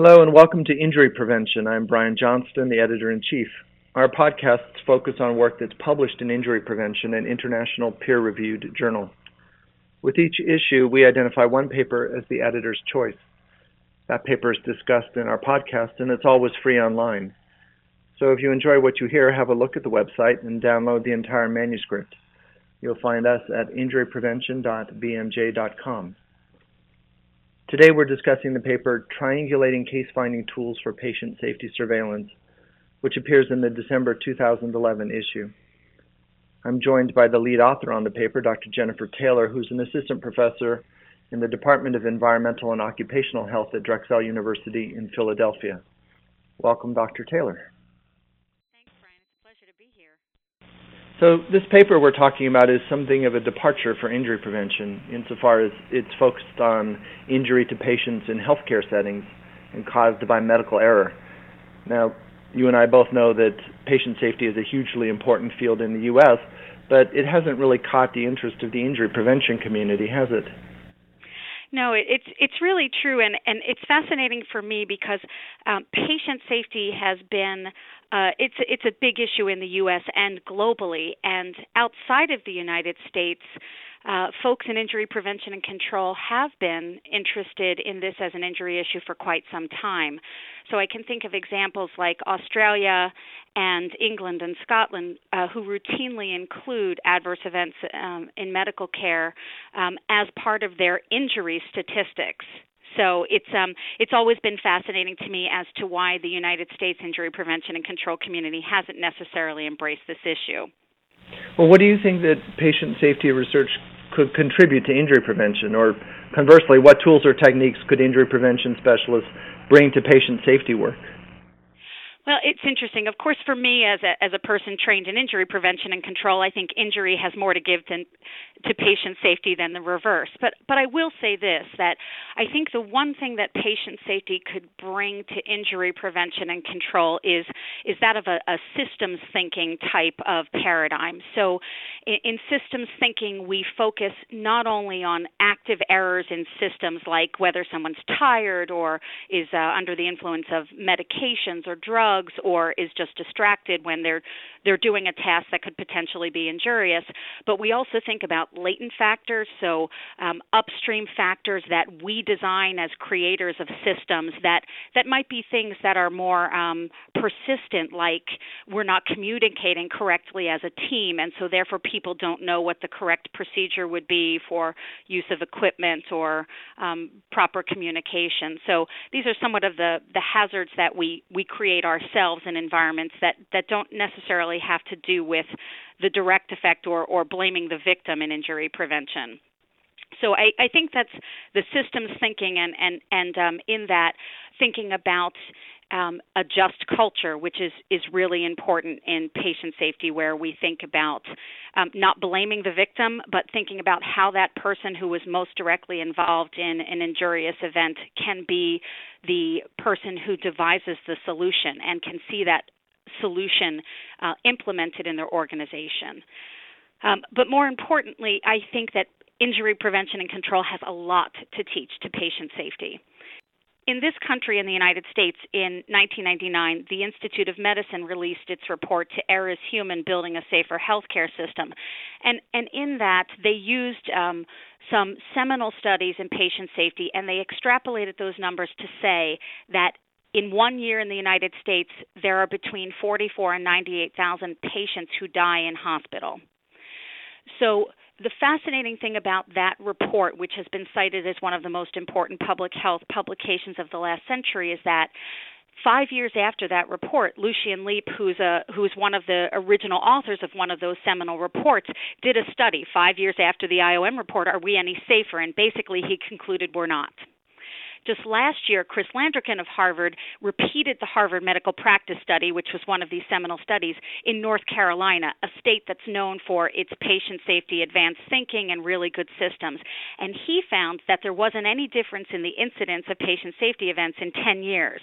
Hello and welcome to Injury Prevention. I'm Brian Johnston, the editor in chief. Our podcasts focus on work that's published in injury prevention in international peer reviewed journal. With each issue, we identify one paper as the editor's choice. That paper is discussed in our podcast and it's always free online. So if you enjoy what you hear, have a look at the website and download the entire manuscript. You'll find us at injuryprevention.bmj.com. Today we're discussing the paper Triangulating Case Finding Tools for Patient Safety Surveillance, which appears in the December 2011 issue. I'm joined by the lead author on the paper, Dr. Jennifer Taylor, who's an assistant professor in the Department of Environmental and Occupational Health at Drexel University in Philadelphia. Welcome, Dr. Taylor. So this paper we're talking about is something of a departure for injury prevention insofar as it's focused on injury to patients in healthcare settings and caused by medical error. Now, you and I both know that patient safety is a hugely important field in the U.S., but it hasn't really caught the interest of the injury prevention community, has it? No, it, it's it's really true, and and it's fascinating for me because um, patient safety has been uh, it's it's a big issue in the U.S. and globally, and outside of the United States. Uh, folks in injury prevention and control have been interested in this as an injury issue for quite some time. So I can think of examples like Australia and England and Scotland, uh, who routinely include adverse events um, in medical care um, as part of their injury statistics. So it's um, it's always been fascinating to me as to why the United States injury prevention and control community hasn't necessarily embraced this issue. Well, what do you think that patient safety research could contribute to injury prevention, or conversely, what tools or techniques could injury prevention specialists bring to patient safety work? Well, it's interesting. Of course, for me as a as a person trained in injury prevention and control, I think injury has more to give than to patient safety than the reverse. But but I will say this that I think the one thing that patient safety could bring to injury prevention and control is is that of a, a systems thinking type of paradigm. So in, in systems thinking, we focus not only on active errors in systems like whether someone's tired or is uh, under the influence of medications or drugs drugs or is just distracted when they're they're doing a task that could potentially be injurious. But we also think about latent factors, so um, upstream factors that we design as creators of systems that that might be things that are more um, persistent, like we're not communicating correctly as a team, and so therefore people don't know what the correct procedure would be for use of equipment or um, proper communication. So these are somewhat of the the hazards that we we create ourselves in environments that that don't necessarily have to do with the direct effect or or blaming the victim in injury prevention. So I, I think that's the systems thinking and and and um, in that thinking about um, a just culture, which is is really important in patient safety, where we think about um, not blaming the victim, but thinking about how that person who was most directly involved in an injurious event can be the person who devises the solution and can see that solution uh, implemented in their organization. Um, but more importantly, I think that injury prevention and control has a lot to teach to patient safety in this country, in the United States, in 1999, the Institute of Medicine released its report to Err is Human Building a Safer Healthcare System. And, and in that, they used um, some seminal studies in patient safety and they extrapolated those numbers to say that in one year in the United States, there are between 44 and 98,000 patients who die in hospital. So the fascinating thing about that report, which has been cited as one of the most important public health publications of the last century, is that five years after that report, Lucian Leape, who's a who's one of the original authors of one of those seminal reports, did a study five years after the IOM report. Are we any safer? And basically, he concluded we're not. Just last year, Chris Landrigan of Harvard repeated the Harvard Medical Practice Study, which was one of these seminal studies, in North Carolina, a state that's known for its patient safety, advanced thinking, and really good systems. And he found that there wasn't any difference in the incidence of patient safety events in 10 years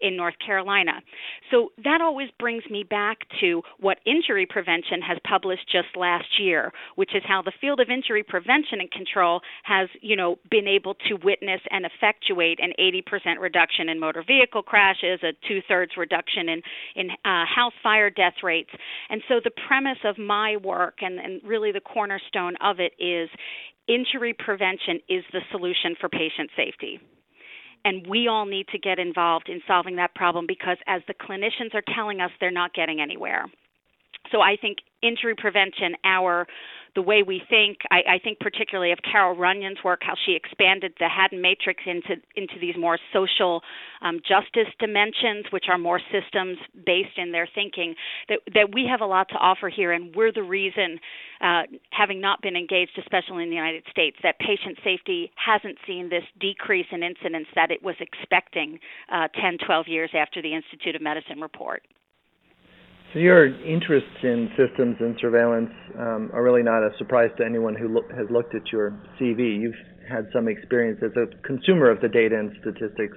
in North Carolina. So that always brings me back to what injury prevention has published just last year, which is how the field of injury prevention and control has, you know, been able to witness and effectuate rate, an 80% reduction in motor vehicle crashes, a two thirds reduction in, in uh, house fire death rates. And so the premise of my work, and, and really the cornerstone of it, is injury prevention is the solution for patient safety and we all need to get involved in solving that problem because as the clinicians are telling us they're not getting anywhere so i think injury prevention our the way we think. I, I think particularly of Carol Runyan's work, how she expanded the Haddon Matrix into into these more social um, justice dimensions, which are more systems based in their thinking. That that we have a lot to offer here, and we're the reason, uh, having not been engaged, especially in the United States, that patient safety hasn't seen this decrease in incidents that it was expecting uh, 10, 12 years after the Institute of Medicine report. So your interests in systems and surveillance um, are really not a surprise to anyone who lo- has looked at your CV. You've had some experience as a consumer of the data and statistics.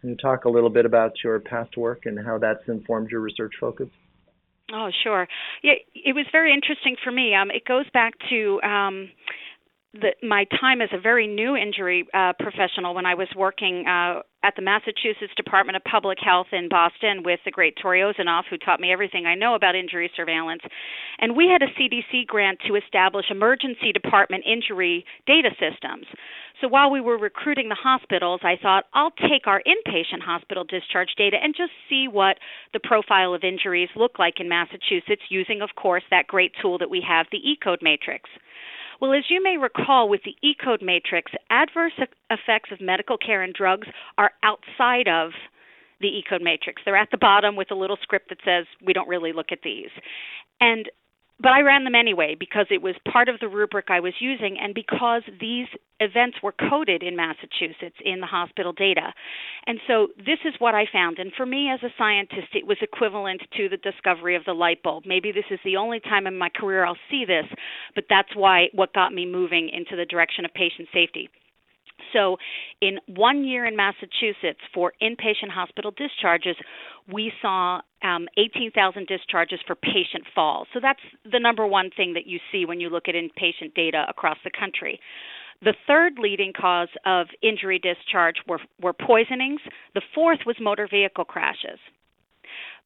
Can you talk a little bit about your past work and how that's informed your research focus? Oh, sure. Yeah, it was very interesting for me. Um, it goes back to um, the, my time as a very new injury uh, professional when I was working uh, at the Massachusetts Department of Public Health in Boston with the great Tori Ozenoff, who taught me everything I know about injury surveillance. And we had a CDC grant to establish emergency department injury data systems. So while we were recruiting the hospitals, I thought I'll take our inpatient hospital discharge data and just see what the profile of injuries look like in Massachusetts using, of course, that great tool that we have, the E-code matrix. Well, as you may recall with the E-code matrix, adverse effects of medical care and drugs are outside of the E-code matrix. They're at the bottom with a little script that says we don't really look at these. And but I ran them anyway because it was part of the rubric I was using and because these events were coded in Massachusetts in the hospital data. And so this is what I found. And for me as a scientist, it was equivalent to the discovery of the light bulb. Maybe this is the only time in my career I'll see this, but that's why what got me moving into the direction of patient safety. So, in one year in Massachusetts for inpatient hospital discharges, we saw um, 18,000 discharges for patient falls. So, that's the number one thing that you see when you look at inpatient data across the country. The third leading cause of injury discharge were, were poisonings. The fourth was motor vehicle crashes.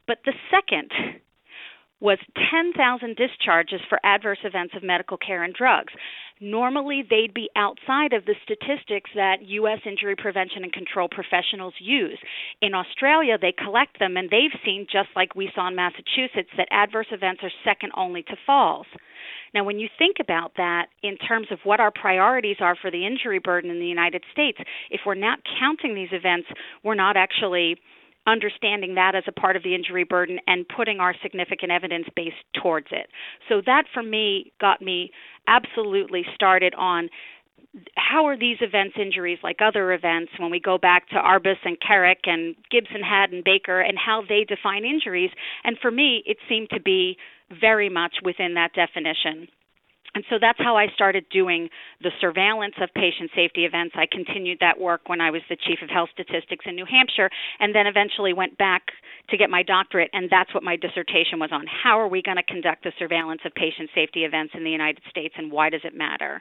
But the second was 10,000 discharges for adverse events of medical care and drugs. Normally, they'd be outside of the statistics that U.S. injury prevention and control professionals use. In Australia, they collect them, and they've seen, just like we saw in Massachusetts, that adverse events are second only to falls. Now, when you think about that in terms of what our priorities are for the injury burden in the United States, if we're not counting these events, we're not actually understanding that as a part of the injury burden and putting our significant evidence base towards it. So that for me got me absolutely started on how are these events injuries like other events when we go back to Arbus and Carrick and Gibson, Haddon and Baker and how they define injuries and for me it seemed to be very much within that definition. And so that's how I started doing the surveillance of patient safety events. I continued that work when I was the chief of health statistics in New Hampshire, and then eventually went back to get my doctorate, and that's what my dissertation was on. How are we going to conduct the surveillance of patient safety events in the United States, and why does it matter?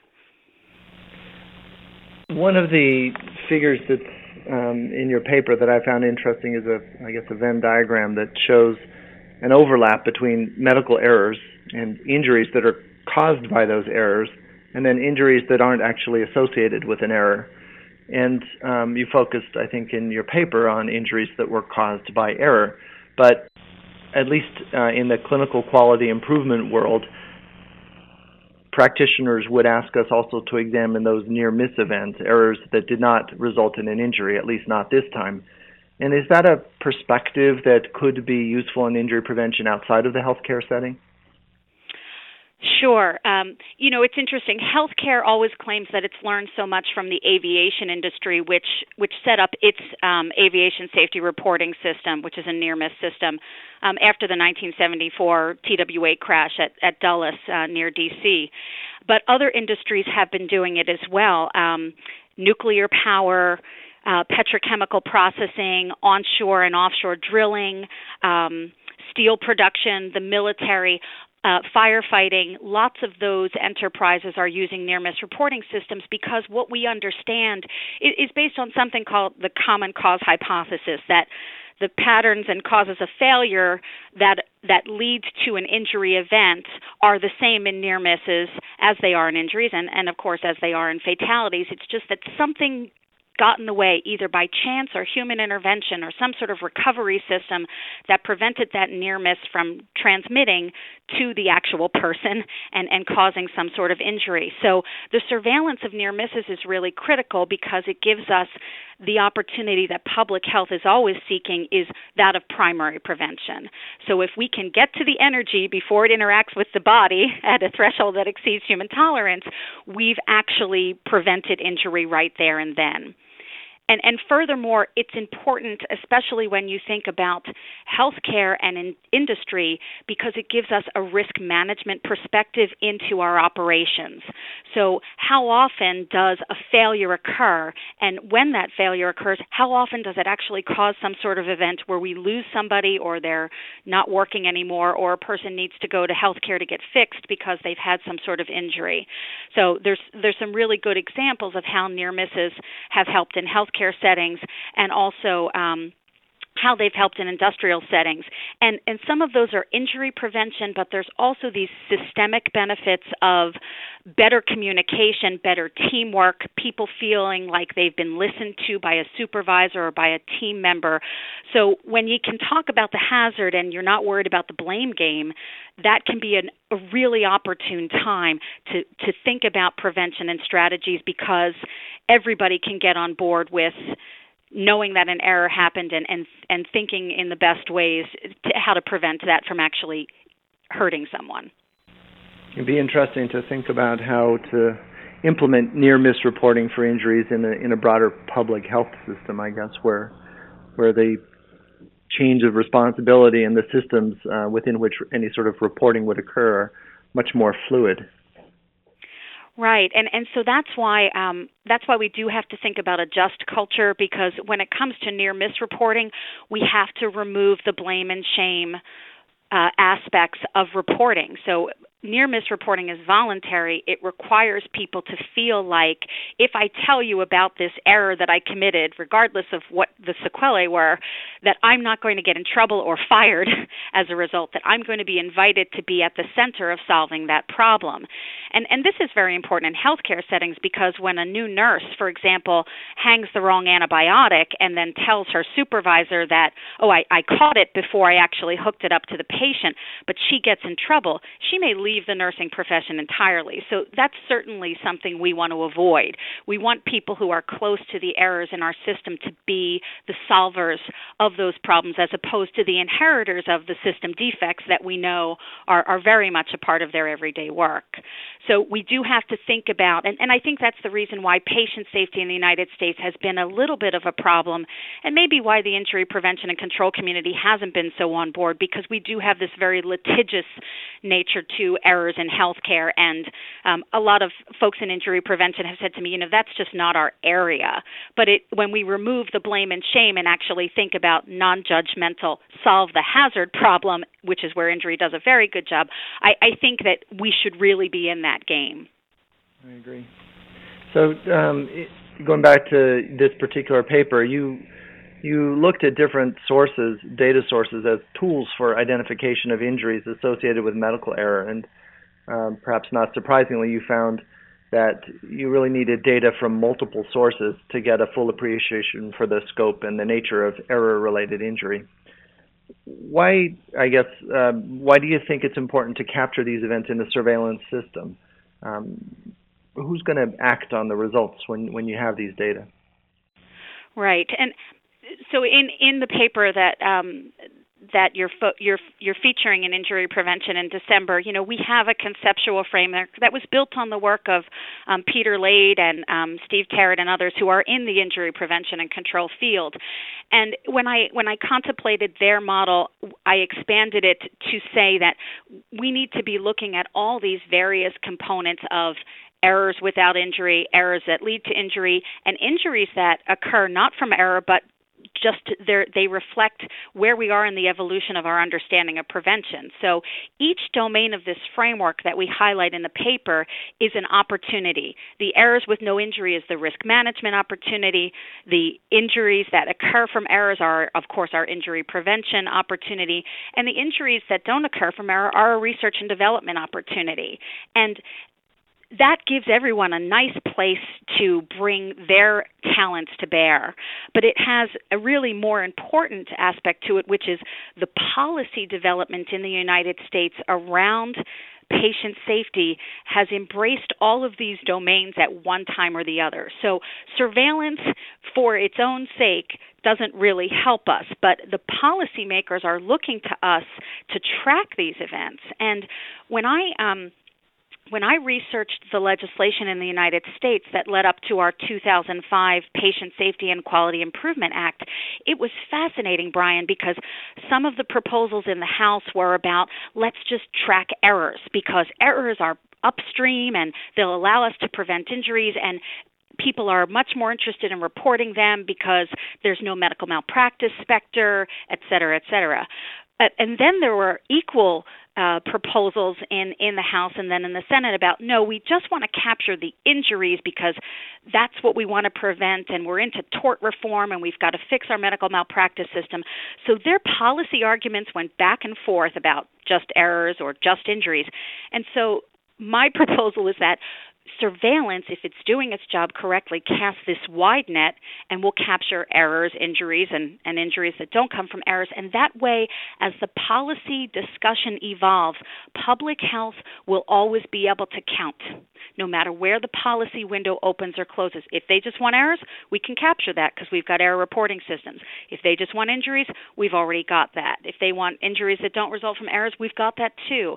One of the figures that's um, in your paper that I found interesting is a, I guess, a Venn diagram that shows an overlap between medical errors and injuries that are caused by those errors, and then injuries that aren't actually associated with an error. And um, you focused, I think, in your paper on injuries that were caused by error. But at least uh, in the clinical quality improvement world, practitioners would ask us also to examine those near miss events, errors that did not result in an injury, at least not this time. And is that a perspective that could be useful in injury prevention outside of the healthcare setting? Sure. Um, you know, it's interesting. Healthcare always claims that it's learned so much from the aviation industry, which which set up its um, aviation safety reporting system, which is a near miss system, um, after the 1974 TWA crash at, at Dulles uh, near DC. But other industries have been doing it as well. Um, nuclear power. Uh, petrochemical processing, onshore and offshore drilling, um, steel production, the military uh, firefighting, lots of those enterprises are using near miss reporting systems because what we understand is based on something called the common cause hypothesis that the patterns and causes of failure that that lead to an injury event are the same in near misses as they are in injuries and, and of course as they are in fatalities. It's just that something got in the way either by chance or human intervention or some sort of recovery system that prevented that near miss from transmitting to the actual person and, and causing some sort of injury. So the surveillance of near misses is really critical because it gives us the opportunity that public health is always seeking is that of primary prevention. So if we can get to the energy before it interacts with the body at a threshold that exceeds human tolerance, we've actually prevented injury right there and then. And, and furthermore, it's important, especially when you think about healthcare and in industry, because it gives us a risk management perspective into our operations. So, how often does a failure occur? And when that failure occurs, how often does it actually cause some sort of event where we lose somebody or they're not working anymore or a person needs to go to healthcare to get fixed because they've had some sort of injury? So, there's, there's some really good examples of how near misses have helped in healthcare healthcare settings and also um, how they've helped in industrial settings. And and some of those are injury prevention, but there's also these systemic benefits of better communication, better teamwork, people feeling like they've been listened to by a supervisor or by a team member. So when you can talk about the hazard and you're not worried about the blame game, that can be an, a really opportune time to to think about prevention and strategies because everybody can get on board with knowing that an error happened and and and thinking in the best ways to how to prevent that from actually hurting someone. It'd be interesting to think about how to implement near miss reporting for injuries in a in a broader public health system, I guess, where where the change of responsibility and the systems uh, within which any sort of reporting would occur are much more fluid. Right, and and so that's why um, that's why we do have to think about a just culture because when it comes to near miss reporting, we have to remove the blame and shame uh, aspects of reporting. So near miss reporting is voluntary, it requires people to feel like if I tell you about this error that I committed, regardless of what the sequelae were, that I'm not going to get in trouble or fired as a result, that I'm going to be invited to be at the center of solving that problem. And, and this is very important in healthcare settings because when a new nurse, for example, hangs the wrong antibiotic and then tells her supervisor that, oh, I, I caught it before I actually hooked it up to the patient, but she gets in trouble, she may leave leave the nursing profession entirely. So that's certainly something we want to avoid. We want people who are close to the errors in our system to be the solvers of those problems as opposed to the inheritors of the system defects that we know are, are very much a part of their everyday work. So we do have to think about, and, and I think that's the reason why patient safety in the United States has been a little bit of a problem, and maybe why the injury prevention and control community hasn't been so on board because we do have this very litigious nature to errors in healthcare. And um, a lot of folks in injury prevention have said to me, you know, that's just not our area. But it, when we remove the blame and shame and actually think about non judgmental, solve the hazard problem, which is where injury does a very good job, I, I think that we should really be in that game. I agree. So, um, going back to this particular paper, you you looked at different sources, data sources, as tools for identification of injuries associated with medical error. And um, perhaps not surprisingly, you found that you really needed data from multiple sources to get a full appreciation for the scope and the nature of error related injury. Why, I guess, um, why do you think it's important to capture these events in the surveillance system? Um, who's going to act on the results when, when you have these data? Right, and so in in the paper that um, that you're fo- you're you're featuring in injury prevention in December, you know, we have a conceptual framework that was built on the work of um, Peter Layde and um, Steve Teret and others who are in the injury prevention and control field. And when I when I contemplated their model, I expanded it to say that we need to be looking at all these various components of errors without injury, errors that lead to injury, and injuries that occur not from error but just they reflect where we are in the evolution of our understanding of prevention. So each domain of this framework that we highlight in the paper is an opportunity. The errors with no injury is the risk management opportunity. The injuries that occur from errors are, of course, our injury prevention opportunity. And the injuries that don't occur from error are a research and development opportunity. And that gives everyone a nice place to bring their talents to bear. But it has a really more important aspect to it, which is the policy development in the United States around patient safety has embraced all of these domains at one time or the other. So, surveillance for its own sake doesn't really help us, but the policymakers are looking to us to track these events. And when I um, when I researched the legislation in the United States that led up to our 2005 Patient Safety and Quality Improvement Act, it was fascinating, Brian, because some of the proposals in the House were about let's just track errors because errors are upstream and they'll allow us to prevent injuries and people are much more interested in reporting them because there's no medical malpractice specter, et cetera, et cetera. Uh, and then there were equal uh, proposals in in the House and then in the Senate about no, we just want to capture the injuries because that's what we want to prevent, and we're into tort reform, and we've got to fix our medical malpractice system. So their policy arguments went back and forth about just errors or just injuries, and so my proposal is that surveillance, if it's doing its job correctly, casts this wide net and will capture errors, injuries, and, and injuries that don't come from errors. And that way, as the policy discussion evolves, public health will always be able to count, no matter where the policy window opens or closes. If they just want errors, we can capture that because we've got error reporting systems. If they just want injuries, we've already got that. If they want injuries that don't result from errors, we've got that too.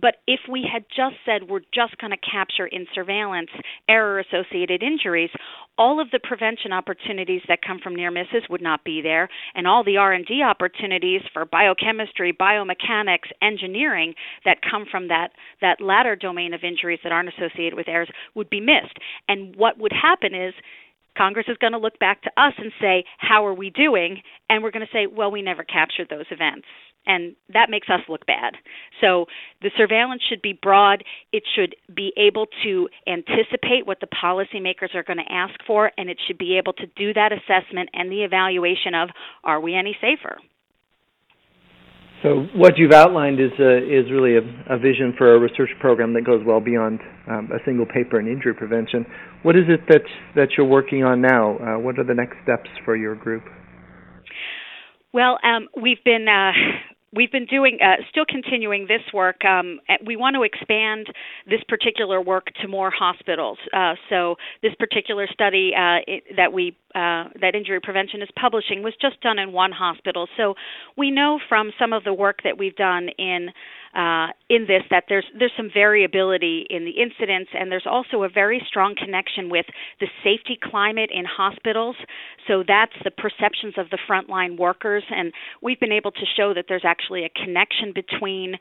But if we had just said we're just going to capture in surveillance, surveillance error associated injuries all of the prevention opportunities that come from near misses would not be there. And all the r&d opportunities for biochemistry biomechanics engineering that come from that that latter domain of injuries that aren't associated with errors would be missed. And what would happen is Congress is going to look back to us and say, How are we doing? And we're going to say, Well, we never captured those events and that makes us look bad. So the surveillance should be broad. It should be able to anticipate what the policymakers are going to ask for, and it should be able to do that assessment and the evaluation of are we any safer. So what you've outlined is a, is really a, a, vision for a research program that goes well beyond um, a single paper in injury prevention. What is it that that you're working on now? Uh, what are the next steps for your group? Well, um, we've been uh, we've been doing uh, still continuing this work um, we want to expand this particular work to more hospitals. Uh, so this particular study uh, it, that we uh, that injury prevention is publishing was just done in one hospital so we know from some of the work that we've done in uh, in this that there's there's some variability in the incidents, and there's also a very strong connection with the safety climate in hospitals. So that's the perceptions of the frontline workers, and we've been able to show that there's actually a connection between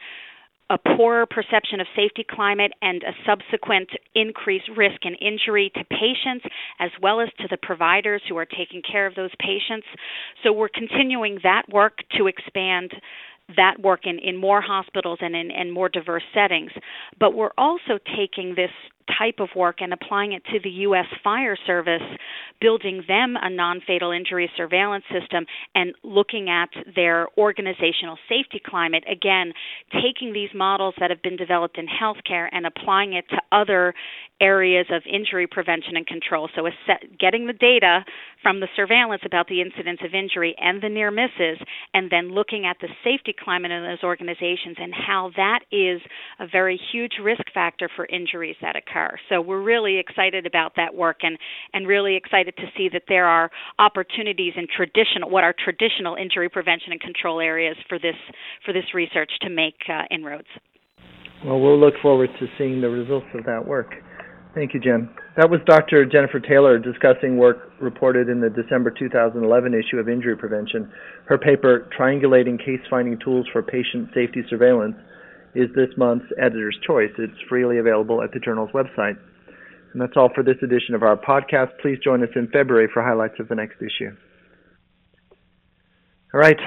a poorer perception of safety climate and a subsequent increased risk and injury to patients as well as to the providers who are taking care of those patients. So we're continuing that work to expand that work in, in more hospitals and in, in more diverse settings. But we're also taking this type of work and applying it to the U.S. Fire Service, building them a non fatal injury surveillance system and looking at their organizational safety climate. Again, taking these models that have been developed in healthcare and applying it to other areas of injury prevention and control. So, getting the data from the surveillance about the incidence of injury and the near misses, and then looking at the safety climate in those organizations and how that is a very huge risk factor for injuries that occur. So we're really excited about that work and, and really excited to see that there are opportunities in traditional what are traditional injury prevention and control areas for this for this research to make uh, inroads. Well, we'll look forward to seeing the results of that work. Thank you, Jim. That was Dr. Jennifer Taylor discussing work reported in the December 2011 issue of Injury Prevention. Her paper, Triangulating Case Finding Tools for Patient Safety Surveillance, is this month's Editor's Choice. It's freely available at the journal's website. And that's all for this edition of our podcast. Please join us in February for highlights of the next issue. All right.